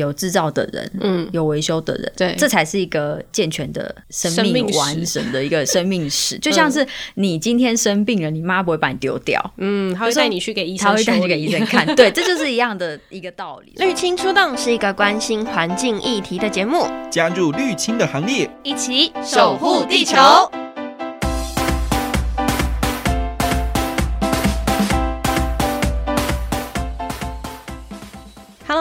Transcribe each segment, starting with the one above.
有制造的人，嗯，有维修的人，对，这才是一个健全的生命完整的一个生命史。就像是你今天生病了，你妈不会把你丢掉，嗯，她会带你去给医生，她会带你去给医生看，对，这就是一样的一个道理。绿青出动是一个关心环境议题的节目，加入绿青的行列，一起守护地球。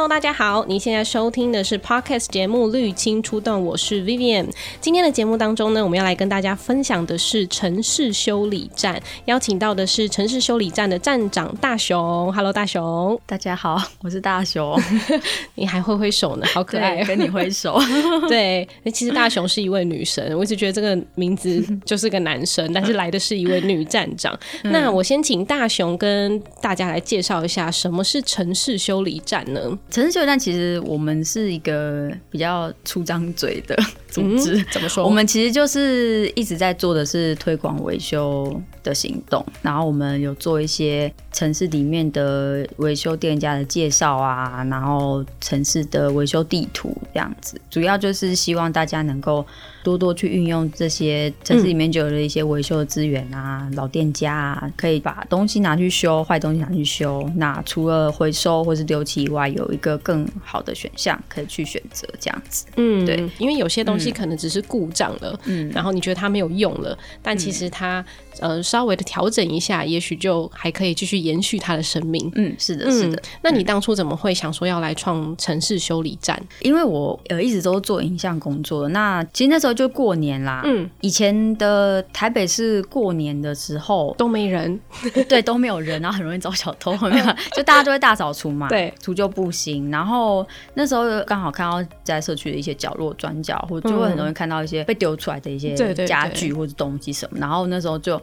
大家好，你现在收听的是 Podcast 节目《绿青出动》，我是 Vivian。今天的节目当中呢，我们要来跟大家分享的是城市修理站，邀请到的是城市修理站的站长大熊。Hello，大熊，大家好，我是大熊。你还会挥手呢，好可爱，跟你挥手。对，其实大熊是一位女神，我一直觉得这个名字就是个男生，但是来的是一位女站长。那我先请大熊跟大家来介绍一下，什么是城市修理站呢？城市修理站其实我们是一个比较出张嘴的组织，嗯，怎么说？我们其实就是一直在做的是推广维修的行动，然后我们有做一些城市里面的维修店家的介绍啊，然后城市的维修地图这样子，主要就是希望大家能够多多去运用这些城市里面就有的一些维修的资源啊，嗯、老店家啊，可以把东西拿去修，坏东西拿去修。那除了回收或是丢弃以外，有一个更好的选项可以去选择，这样子。嗯，对，因为有些东西可能只是故障了，嗯，然后你觉得它没有用了，但其实它、嗯、呃稍微的调整一下，也许就还可以继续延续它的生命。嗯，是的，是的。嗯、那你当初怎么会想说要来创城市修理站？因为我呃一直都做影像工作，那其实那时候就过年啦。嗯，以前的台北市过年的时候都没人，对，都没有人，然后很容易遭小偷，没有，就大家都会大扫除嘛，对，除旧布新。然后那时候刚好看到在社区的一些角落转角，或者就会很容易看到一些被丢出来的一些家具或者东西什么。然后那时候就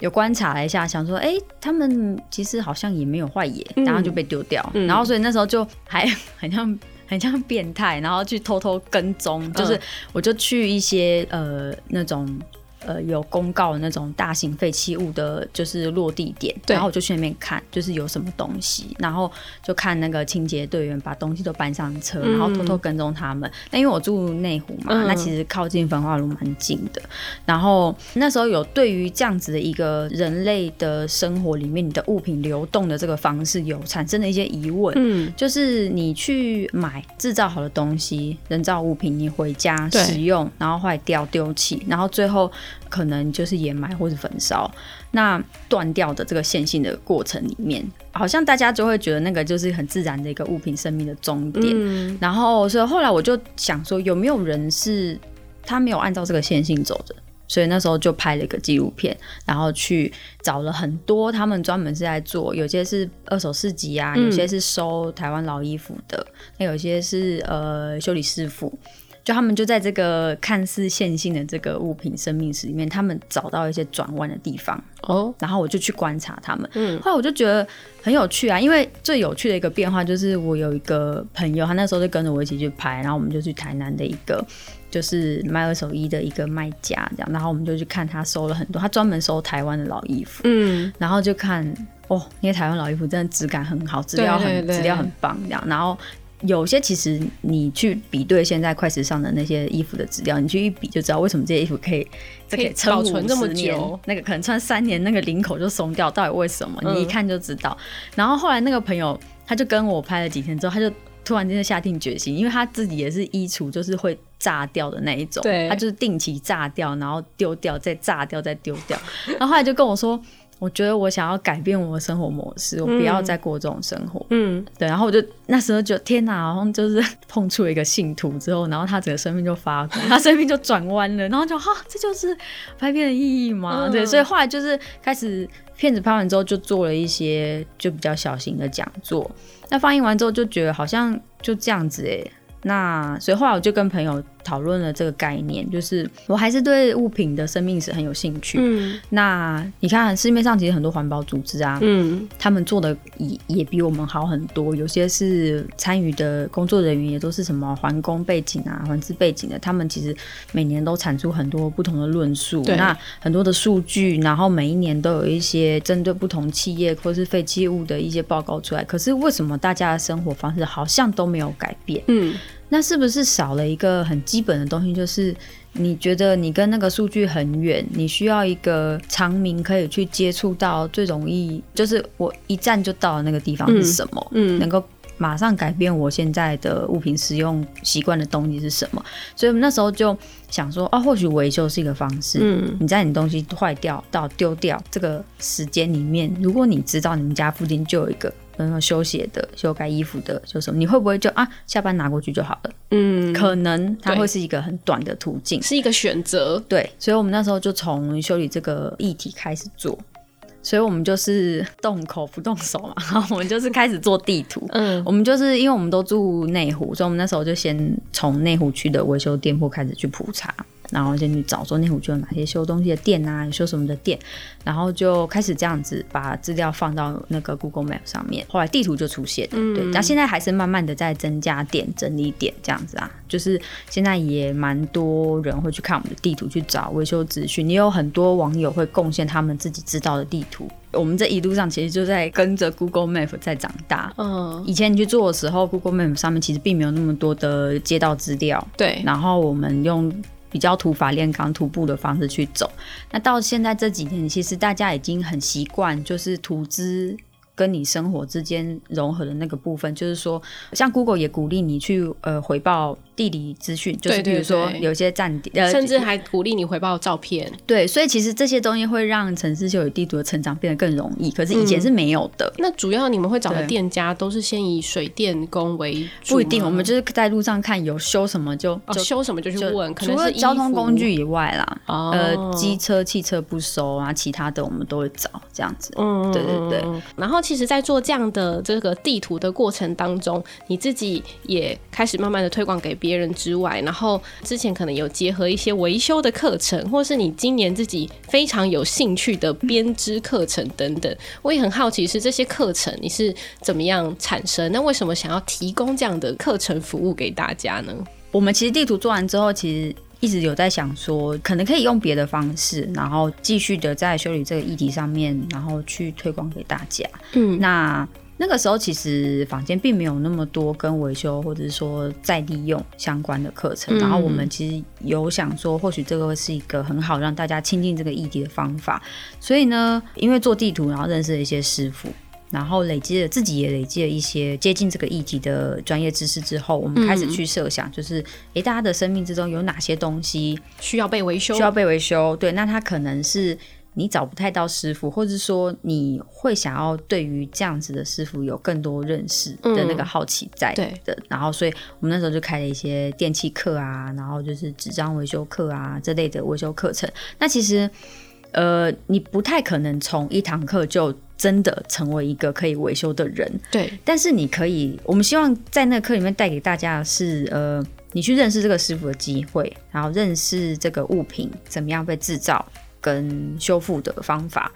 有观察了一下，想说，哎、欸，他们其实好像也没有坏耶，然后就被丢掉。嗯、然后所以那时候就还 很像很像变态，然后去偷偷跟踪，就是我就去一些呃那种。呃，有公告的那种大型废弃物的，就是落地点，然后我就去那边看，就是有什么东西，然后就看那个清洁队员把东西都搬上车，然后偷偷跟踪他们。那、嗯、因为我住内湖嘛，嗯、那其实靠近焚化炉蛮近的。然后那时候有对于这样子的一个人类的生活里面，你的物品流动的这个方式有产生了一些疑问。嗯，就是你去买制造好的东西，人造物品，你回家使用，然后坏掉丢弃，然后最后。可能就是掩埋或是焚烧，那断掉的这个线性的过程里面，好像大家就会觉得那个就是很自然的一个物品生命的终点。嗯、然后，所以后来我就想说，有没有人是他没有按照这个线性走的？所以那时候就拍了一个纪录片，然后去找了很多他们专门是在做，有些是二手市集啊，有些是收台湾老衣服的，那、嗯、有些是呃修理师傅。就他们就在这个看似线性的这个物品生命史里面，他们找到一些转弯的地方。哦，然后我就去观察他们，嗯，后来我就觉得很有趣啊，因为最有趣的一个变化就是我有一个朋友，他那时候就跟着我一起去拍，然后我们就去台南的一个就是卖二手衣的一个卖家这样，然后我们就去看他收了很多，他专门收台湾的老衣服，嗯，然后就看哦，那些台湾老衣服真的质感很好，质量很质量很棒这样，然后。有些其实你去比对现在快时尚的那些衣服的质量，你去一比就知道为什么这些衣服可以可以保存这么久。那个可能穿三年，那个领口就松掉，到底为什么？你一看就知道。嗯、然后后来那个朋友他就跟我拍了几天之后，他就突然间下定决心，因为他自己也是衣橱就是会炸掉的那一种，对，他就是定期炸掉，然后丢掉，再炸掉，再丢掉。然后后来就跟我说。我觉得我想要改变我的生活模式，我不要再过这种生活。嗯，对。然后我就那时候就天哪，好像就是 碰触了一个信徒之后，然后他整个生命就发光，他生命就转弯了。然后就哈，这就是拍片的意义嘛？嗯、对。所以后来就是开始片子拍完之后，就做了一些就比较小型的讲座。那放映完之后，就觉得好像就这样子哎。那所以后来我就跟朋友讨论了这个概念，就是我还是对物品的生命史很有兴趣。嗯，那你看市面上其实很多环保组织啊，嗯，他们做的也也比我们好很多，有些是参与的工作人员也都是什么环工背景啊、环资背景的，他们其实每年都产出很多不同的论述，对那很多的数据，然后每一年都有一些针对不同企业或是废弃物的一些报告出来。可是为什么大家的生活方式好像都没有改变？嗯。那是不是少了一个很基本的东西？就是你觉得你跟那个数据很远，你需要一个长明可以去接触到最容易，就是我一站就到的那个地方是什么？嗯，嗯能够马上改变我现在的物品使用习惯的东西是什么？所以我们那时候就想说，啊，或许维修是一个方式。嗯，你在你东西坏掉到丢掉这个时间里面，如果你知道你们家附近就有一个。嗯，修鞋的、修改衣服的，就什么？你会不会就啊，下班拿过去就好了？嗯，可能它会是一个很短的途径，是一个选择。对，所以我们那时候就从修理这个议题开始做，所以我们就是动口不动手嘛，然 后我们就是开始做地图。嗯，我们就是因为我们都住内湖，所以我们那时候就先从内湖区的维修店铺开始去普查。然后先去找说内湖区有哪些修东西的店啊，修什么的店，然后就开始这样子把资料放到那个 Google Map 上面，后来地图就出现，嗯，对，那现在还是慢慢的在增加点整理点这样子啊，就是现在也蛮多人会去看我们的地图去找维修资讯，也有很多网友会贡献他们自己知道的地图，我们这一路上其实就在跟着 Google Map 在长大，嗯，以前你去做的时候，Google Map 上面其实并没有那么多的街道资料，对，然后我们用。比较土法炼钢、徒步的方式去走，那到现在这几年，其实大家已经很习惯，就是徒资。跟你生活之间融合的那个部分，就是说，像 Google 也鼓励你去呃回报地理资讯，就是比如说有些站点，甚至还鼓励你回报照片。对，所以其实这些东西会让城市修理地图的成长变得更容易，可是以前是没有的。嗯、那主要你们会找的店家都是先以水电工为主？不一定，我们就是在路上看有修什么就，就、哦、修什么就去问，可能除了交通工具以外啦，哦、呃，机车、汽车不收啊，其他的我们都会找这样子。嗯，对对对，然后。其实，在做这样的这个地图的过程当中，你自己也开始慢慢的推广给别人之外，然后之前可能有结合一些维修的课程，或是你今年自己非常有兴趣的编织课程等等。我也很好奇，是这些课程你是怎么样产生？那为什么想要提供这样的课程服务给大家呢？我们其实地图做完之后，其实。一直有在想说，可能可以用别的方式，然后继续的在修理这个议题上面，然后去推广给大家。嗯，那那个时候其实坊间并没有那么多跟维修或者是说再利用相关的课程，嗯、然后我们其实有想说，或许这个会是一个很好让大家亲近这个议题的方法。所以呢，因为做地图，然后认识了一些师傅。然后累积了自己也累积了一些接近这个议题的专业知识之后，我们开始去设想，就是诶，大家的生命之中有哪些东西需要被维修？需要被维修？对，那他可能是你找不太到师傅，或者说你会想要对于这样子的师傅有更多认识的那个好奇在的。嗯、对，然后所以我们那时候就开了一些电器课啊，然后就是纸张维修课啊这类的维修课程。那其实呃，你不太可能从一堂课就真的成为一个可以维修的人，对。但是你可以，我们希望在那个课里面带给大家的是，呃，你去认识这个师傅的机会，然后认识这个物品怎么样被制造跟修复的方法，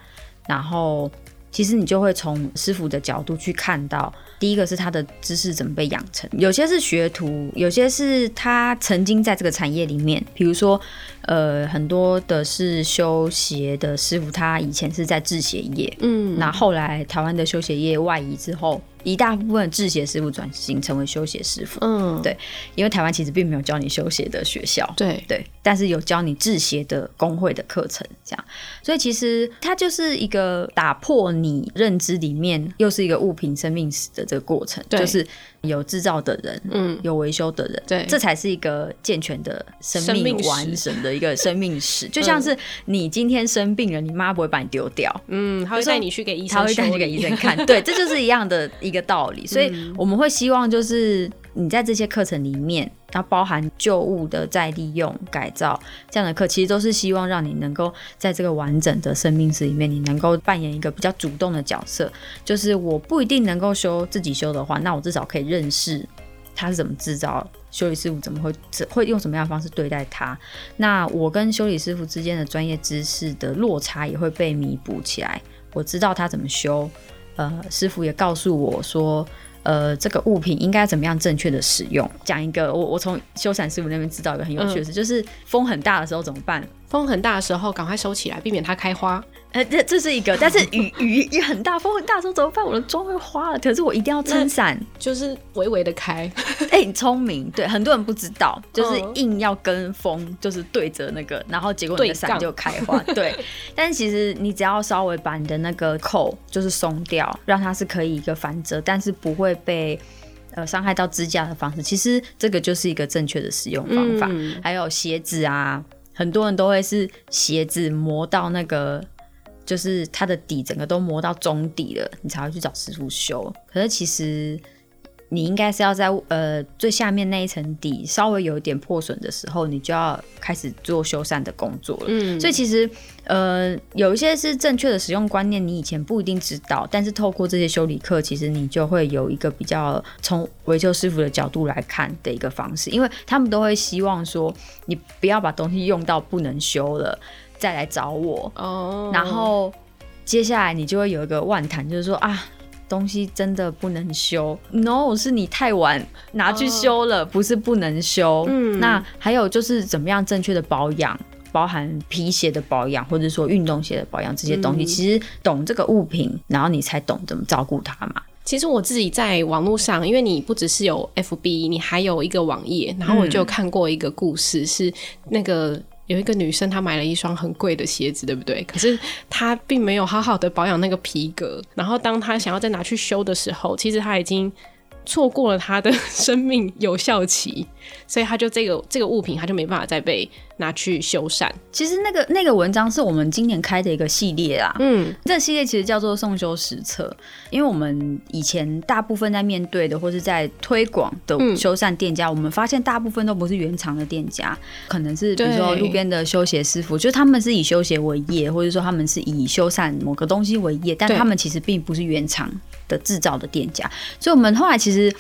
然后其实你就会从师傅的角度去看到，第一个是他的知识怎么被养成，有些是学徒，有些是他曾经在这个产业里面，比如说。呃，很多的是修鞋的师傅，他以前是在制鞋业，嗯，那后来台湾的修鞋业外移之后，一大部分制鞋师傅转型成为修鞋师傅，嗯，对，因为台湾其实并没有教你修鞋的学校，对。对，但是有教你制鞋的工会的课程，这样，所以其实它就是一个打破你认知里面又是一个物品生命史的这个过程，对。就是有制造的人，嗯，有维修的人，对，这才是一个健全的生命完整的。一个生命史，就像是你今天生病了，你妈不会把你丢掉，嗯，她会带你去给医生，她会带你去给医生看，对，这就是一样的 一个道理。所以我们会希望，就是你在这些课程里面，它包含旧物的再利用、改造这样的课，其实都是希望让你能够在这个完整的生命史里面，你能够扮演一个比较主动的角色。就是我不一定能够修自己修的话，那我至少可以认识。它是怎么制造，修理师傅怎么会会用什么样的方式对待他。那我跟修理师傅之间的专业知识的落差也会被弥补起来。我知道他怎么修，呃，师傅也告诉我说。呃，这个物品应该怎么样正确的使用？讲一个，我我从修伞师傅那边知道一个很有趣的事，嗯、就是风很大的时候怎么办？风很大的时候，赶快收起来，避免它开花。呃，这这是一个，但是雨雨也很大，风很大的时候怎么办？我的妆会花了，可是我一定要撑伞，就是微微的开。哎、欸，你聪明，对，很多人不知道，就是硬要跟风，就是对着那个，然后结果你的伞就开花。对，对，但是其实你只要稍微把你的那个扣就是松掉，让它是可以一个反折，但是不会被呃伤害到支架的方式，其实这个就是一个正确的使用方法。嗯、还有鞋子啊。很多人都会是鞋子磨到那个，就是它的底整个都磨到中底了，你才会去找师傅修。可是其实你应该是要在呃最下面那一层底稍微有一点破损的时候，你就要开始做修缮的工作了。嗯，所以其实。呃，有一些是正确的使用观念，你以前不一定知道，但是透过这些修理课，其实你就会有一个比较从维修师傅的角度来看的一个方式，因为他们都会希望说，你不要把东西用到不能修了再来找我。哦，然后接下来你就会有一个万谈，就是说啊，东西真的不能修，no，是你太晚拿去修了，不是不能修，嗯，那还有就是怎么样正确的保养。包含皮鞋的保养，或者说运动鞋的保养这些东西，嗯、其实懂这个物品，然后你才懂怎么照顾它嘛。其实我自己在网络上，因为你不只是有 FB，你还有一个网页，然后我就看过一个故事，嗯、是那个有一个女生她买了一双很贵的鞋子，对不对？可是她并没有好好的保养那个皮革，然后当她想要再拿去修的时候，其实她已经。错过了她的 生命有效期，所以他就这个这个物品，他就没办法再被拿去修缮。其实那个那个文章是我们今年开的一个系列啦，嗯，这个系列其实叫做送修实测，因为我们以前大部分在面对的或是在推广的修缮店家，嗯、我们发现大部分都不是原厂的店家，可能是比如说路边的修鞋师傅，就是他们是以修鞋为业，或者说他们是以修缮某个东西为业，但他们其实并不是原厂。的制造的店家，所以我们后来其实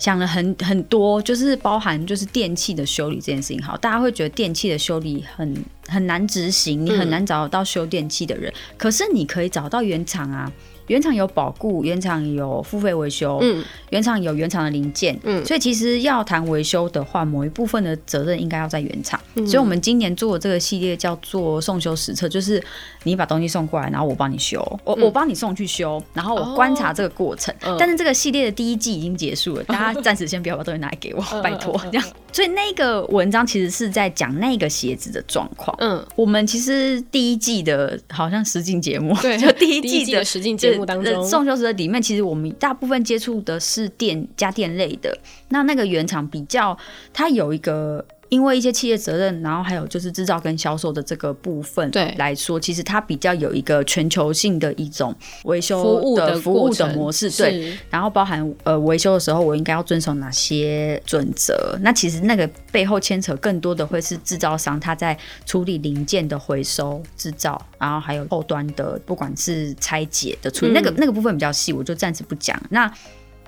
想了很很多，就是包含就是电器的修理这件事情。好，大家会觉得电器的修理很很难执行，你很难找到修电器的人，嗯、可是你可以找到原厂啊。原厂有保固，原厂有付费维修，嗯，原厂有原厂的零件，嗯，所以其实要谈维修的话，某一部分的责任应该要在原厂。嗯、所以我们今年做的这个系列叫做送修实测，就是你把东西送过来，然后我帮你修，我、嗯、我帮你送去修，然后我观察这个过程。哦、但是这个系列的第一季已经结束了，大家暂时先不要把东西拿来给我，拜托这样。所以那个文章其实是在讲那个鞋子的状况。嗯，我们其实第一季的好像实境节目，对，就第一季的实境节目。当中送修的里面，其实我们大部分接触的是电家电类的。那那个原厂比较，它有一个。因为一些企业责任，然后还有就是制造跟销售的这个部分来说，其实它比较有一个全球性的一种维修的服务的模式。对，然后包含呃维修的时候，我应该要遵守哪些准则？那其实那个背后牵扯更多的会是制造商他在处理零件的回收制造，然后还有后端的不管是拆解的处理，嗯、那个那个部分比较细，我就暂时不讲。那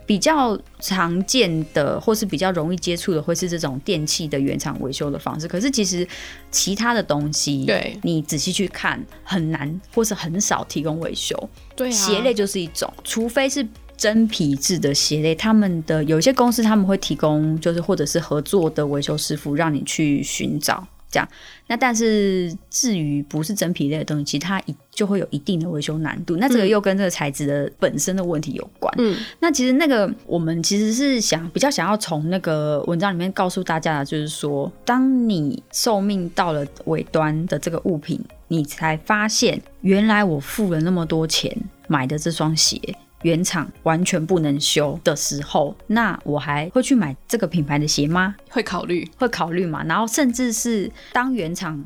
比较常见的，或是比较容易接触的，会是这种电器的原厂维修的方式。可是其实其他的东西，对，你仔细去看，很难或是很少提供维修。对啊，鞋类就是一种，除非是真皮质的鞋类，他们的有一些公司他们会提供，就是或者是合作的维修师傅，让你去寻找。这样，那但是至于不是真皮类的东西，其实它一就会有一定的维修难度。那这个又跟这个材质的本身的问题有关。嗯，那其实那个我们其实是想比较想要从那个文章里面告诉大家的，就是说，当你寿命到了尾端的这个物品，你才发现原来我付了那么多钱买的这双鞋。原厂完全不能修的时候，那我还会去买这个品牌的鞋吗？会考虑，会考虑嘛。然后甚至是当原厂，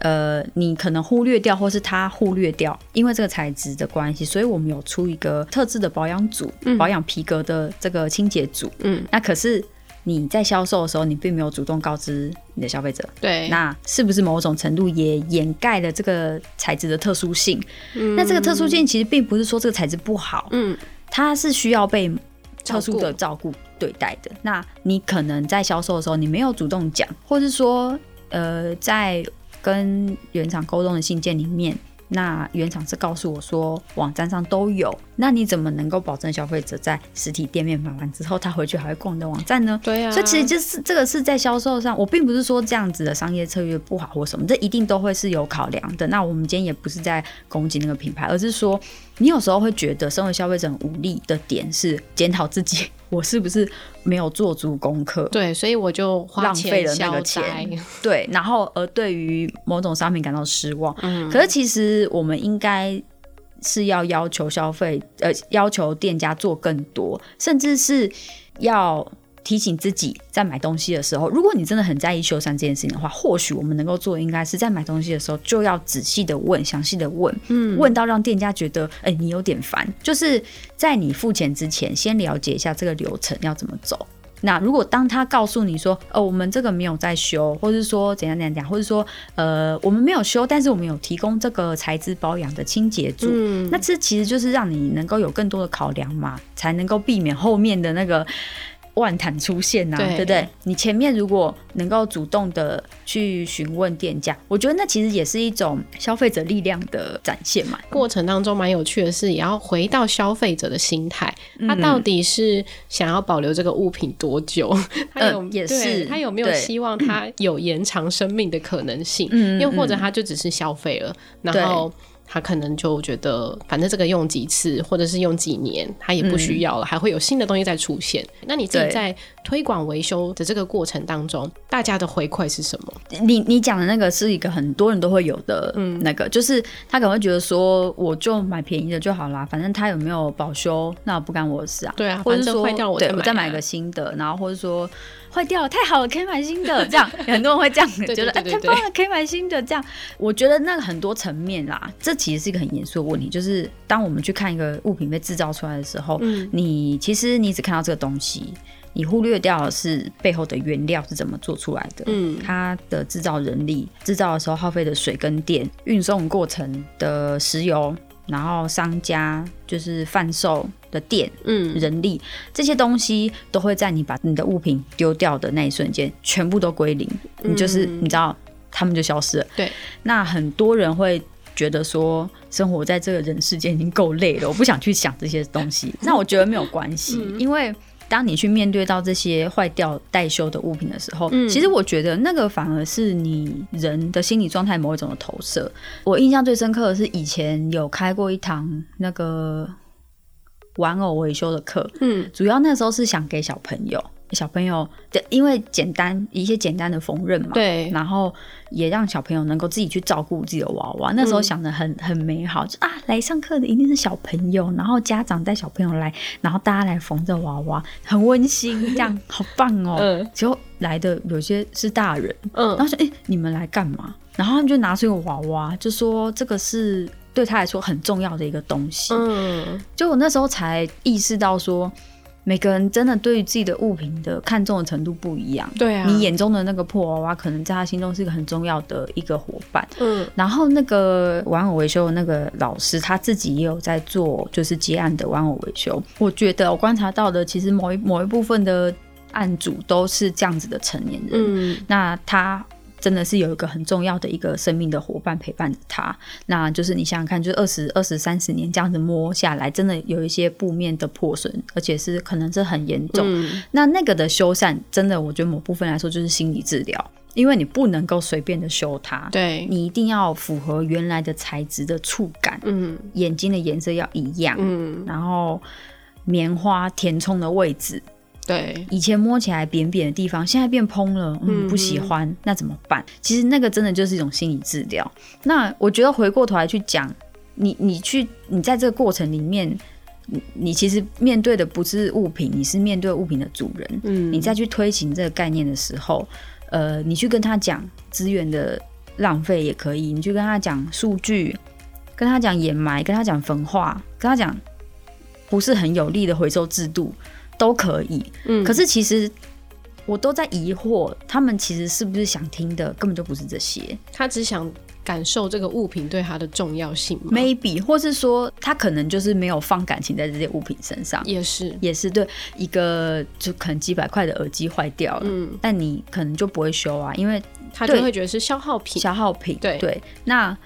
呃，你可能忽略掉，或是他忽略掉，因为这个材质的关系，所以我们有出一个特制的保养组，嗯、保养皮革的这个清洁组。嗯，那可是。你在销售的时候，你并没有主动告知你的消费者，对，那是不是某种程度也掩盖了这个材质的特殊性？嗯，那这个特殊性其实并不是说这个材质不好，嗯，它是需要被特殊的照顾。对待的。那你可能在销售的时候，你没有主动讲，或是说，呃，在跟原厂沟通的信件里面。那原厂是告诉我说，网站上都有，那你怎么能够保证消费者在实体店面买完之后，他回去还会逛你的网站呢？对啊，所以其实就是这个是在销售上，我并不是说这样子的商业策略不好或什么，这一定都会是有考量的。那我们今天也不是在攻击那个品牌，而是说。你有时候会觉得，身为消费者很无力的点是检讨自己，我是不是没有做足功课？对，所以我就浪费了那个钱。对，然后而对于某种商品感到失望。嗯，可是其实我们应该是要要求消费，呃，要求店家做更多，甚至是要。提醒自己在买东西的时候，如果你真的很在意修缮这件事情的话，或许我们能够做的应该是在买东西的时候就要仔细的问、详细的问，嗯，问到让店家觉得，哎、欸，你有点烦。就是在你付钱之前，先了解一下这个流程要怎么走。那如果当他告诉你说，哦，我们这个没有在修，或是说怎样怎样怎样，或者说，呃，我们没有修，但是我们有提供这个材质保养的清洁组，嗯，那这其实就是让你能够有更多的考量嘛，才能够避免后面的那个。万谈出现呐、啊，对，对不对？你前面如果能够主动的去询问店家，我觉得那其实也是一种消费者力量的展现嘛。过程当中蛮有趣的是，也要回到消费者的心态，他到底是想要保留这个物品多久？嗯、他有也是他有没有希望他有延长生命的可能性？嗯，又或者他就只是消费了，然后。他可能就觉得，反正这个用几次，或者是用几年，他也不需要了，嗯、还会有新的东西再出现。那你自己在推广维修的这个过程当中，大家的回馈是什么？你你讲的那个是一个很多人都会有的，嗯，那个就是他可能会觉得说，我就买便宜的就好啦，反正他有没有保修，那不干我的事啊。对啊，或者说坏掉我再买个新的，然后或者说。坏掉了，太好了，可以买新的。这样很多人会这样 觉得，哎、欸，太棒了，可以买新的。这样，我觉得那个很多层面啦，这其实是一个很严肃的问题。就是当我们去看一个物品被制造出来的时候，嗯、你其实你只看到这个东西，你忽略掉的是背后的原料是怎么做出来的。嗯，它的制造人力，制造的时候耗费的水跟电，运送过程的石油。然后商家就是贩售的店，嗯，人力这些东西都会在你把你的物品丢掉的那一瞬间，全部都归零。你就是你知道，他们就消失了。对，那很多人会觉得说，生活在这个人世间已经够累了，我不想去想这些东西。那我觉得没有关系，因为。当你去面对到这些坏掉待修的物品的时候，嗯，其实我觉得那个反而是你人的心理状态某一种的投射。我印象最深刻的是以前有开过一堂那个玩偶维修的课，嗯，主要那时候是想给小朋友。小朋友的，因为简单一些简单的缝纫嘛，对，然后也让小朋友能够自己去照顾自己的娃娃。那时候想的很很美好，就啊，来上课的一定是小朋友，然后家长带小朋友来，然后大家来缝这娃娃，很温馨，这样好棒哦。嗯，结果来的有些是大人，嗯，然后说，哎、欸，你们来干嘛？然后他们就拿出一个娃娃，就说这个是对他来说很重要的一个东西。嗯，就我那时候才意识到说。每个人真的对于自己的物品的看重的程度不一样。对啊，你眼中的那个破娃娃，可能在他心中是一个很重要的一个伙伴。嗯，然后那个玩偶维修的那个老师，他自己也有在做，就是接案的玩偶维修。我觉得我观察到的，其实某一某一部分的案主都是这样子的成年人。嗯，那他。真的是有一个很重要的一个生命的伙伴陪伴着他，那就是你想想看，就是二十二十三十年这样子摸下来，真的有一些布面的破损，而且是可能是很严重。嗯、那那个的修缮，真的我觉得某部分来说就是心理治疗，因为你不能够随便的修它，对，你一定要符合原来的材质的触感，嗯，眼睛的颜色要一样，嗯，然后棉花填充的位置。对，以前摸起来扁扁的地方，现在变蓬了，嗯，不喜欢，嗯、那怎么办？其实那个真的就是一种心理治疗。那我觉得回过头来去讲，你你去你在这个过程里面，你你其实面对的不是物品，你是面对物品的主人。嗯，你再去推行这个概念的时候，呃，你去跟他讲资源的浪费也可以，你去跟他讲数据，跟他讲掩埋，跟他讲焚化，跟他讲不是很有利的回收制度。都可以，嗯，可是其实我都在疑惑，他们其实是不是想听的根本就不是这些，他只想感受这个物品对他的重要性？Maybe，或是说他可能就是没有放感情在这些物品身上，也是，也是对一个就可能几百块的耳机坏掉了，嗯，但你可能就不会修啊，因为他就会觉得是消耗品，消耗品，对。对，那。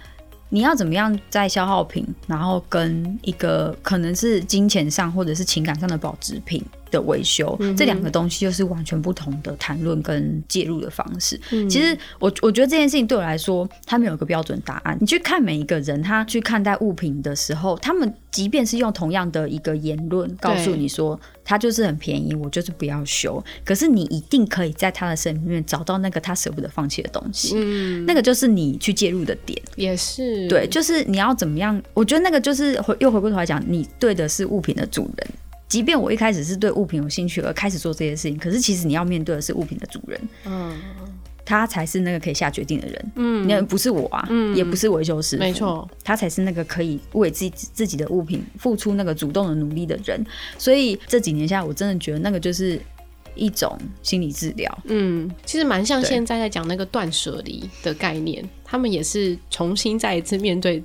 你要怎么样在消耗品，然后跟一个可能是金钱上或者是情感上的保值品的维修，嗯、这两个东西就是完全不同的谈论跟介入的方式。嗯、其实我我觉得这件事情对我来说，他们有一个标准答案。你去看每一个人，他去看待物品的时候，他们即便是用同样的一个言论告诉你说，它就是很便宜，我就是不要修。可是你一定可以在他的生命里面找到那个他舍不得放弃的东西。嗯，那个就是你去介入的点。也是对，就是你要怎么样？我觉得那个就是回又回过头来讲，你对的是物品的主人。即便我一开始是对物品有兴趣而开始做这些事情，可是其实你要面对的是物品的主人，嗯，他才是那个可以下决定的人，嗯，那不是我啊，嗯，也不是维修师，没错，他才是那个可以为自己自己的物品付出那个主动的努力的人。所以这几年下来，我真的觉得那个就是一种心理治疗，嗯，其实蛮像现在在讲那个断舍离的概念，他们也是重新再一次面对。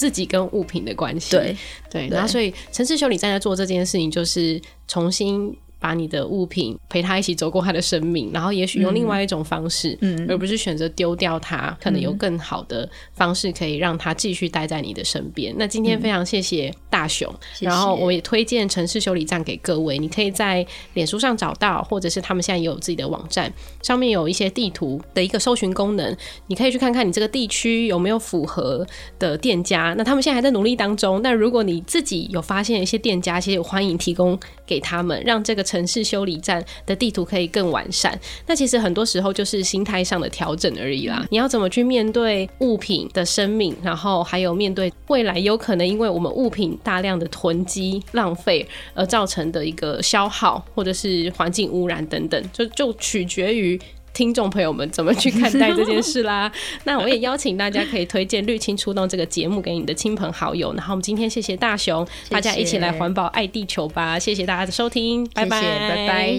自己跟物品的关系，对对，然后所以城市修理站在做这件事情，就是重新。把你的物品陪他一起走过他的生命，然后也许用另外一种方式，嗯，而不是选择丢掉它，嗯，可能有更好的方式可以让他继续待在你的身边。嗯，那今天非常谢谢大雄，嗯，然后我也推荐城市修理站给各位，你可以在脸书上找到，或者是他们现在也有自己的网站，上面有一些地图的一个搜寻功能，你可以去看看你这个地区有没有符合的店家。那他们现在还在努力当中，那如果你自己有发现一些店家，其实欢迎提供给他们，让这个。城市修理站的地图可以更完善，那其实很多时候就是心态上的调整而已啦。你要怎么去面对物品的生命，然后还有面对未来有可能因为我们物品大量的囤积浪费而造成的一个消耗，或者是环境污染等等，就就取决于。听众朋友们怎么去看待这件事啦？那我也邀请大家可以推荐《绿青出动》这个节目给你的亲朋好友。然后我们今天谢谢大雄，谢谢大家一起来环保爱地球吧！谢谢大家的收听，拜拜拜拜。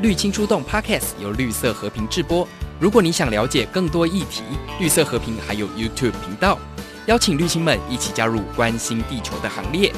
绿青出动 Podcast 由绿色和平制播。如果你想了解更多议题，绿色和平还有 YouTube 频道，邀请绿青们一起加入关心地球的行列。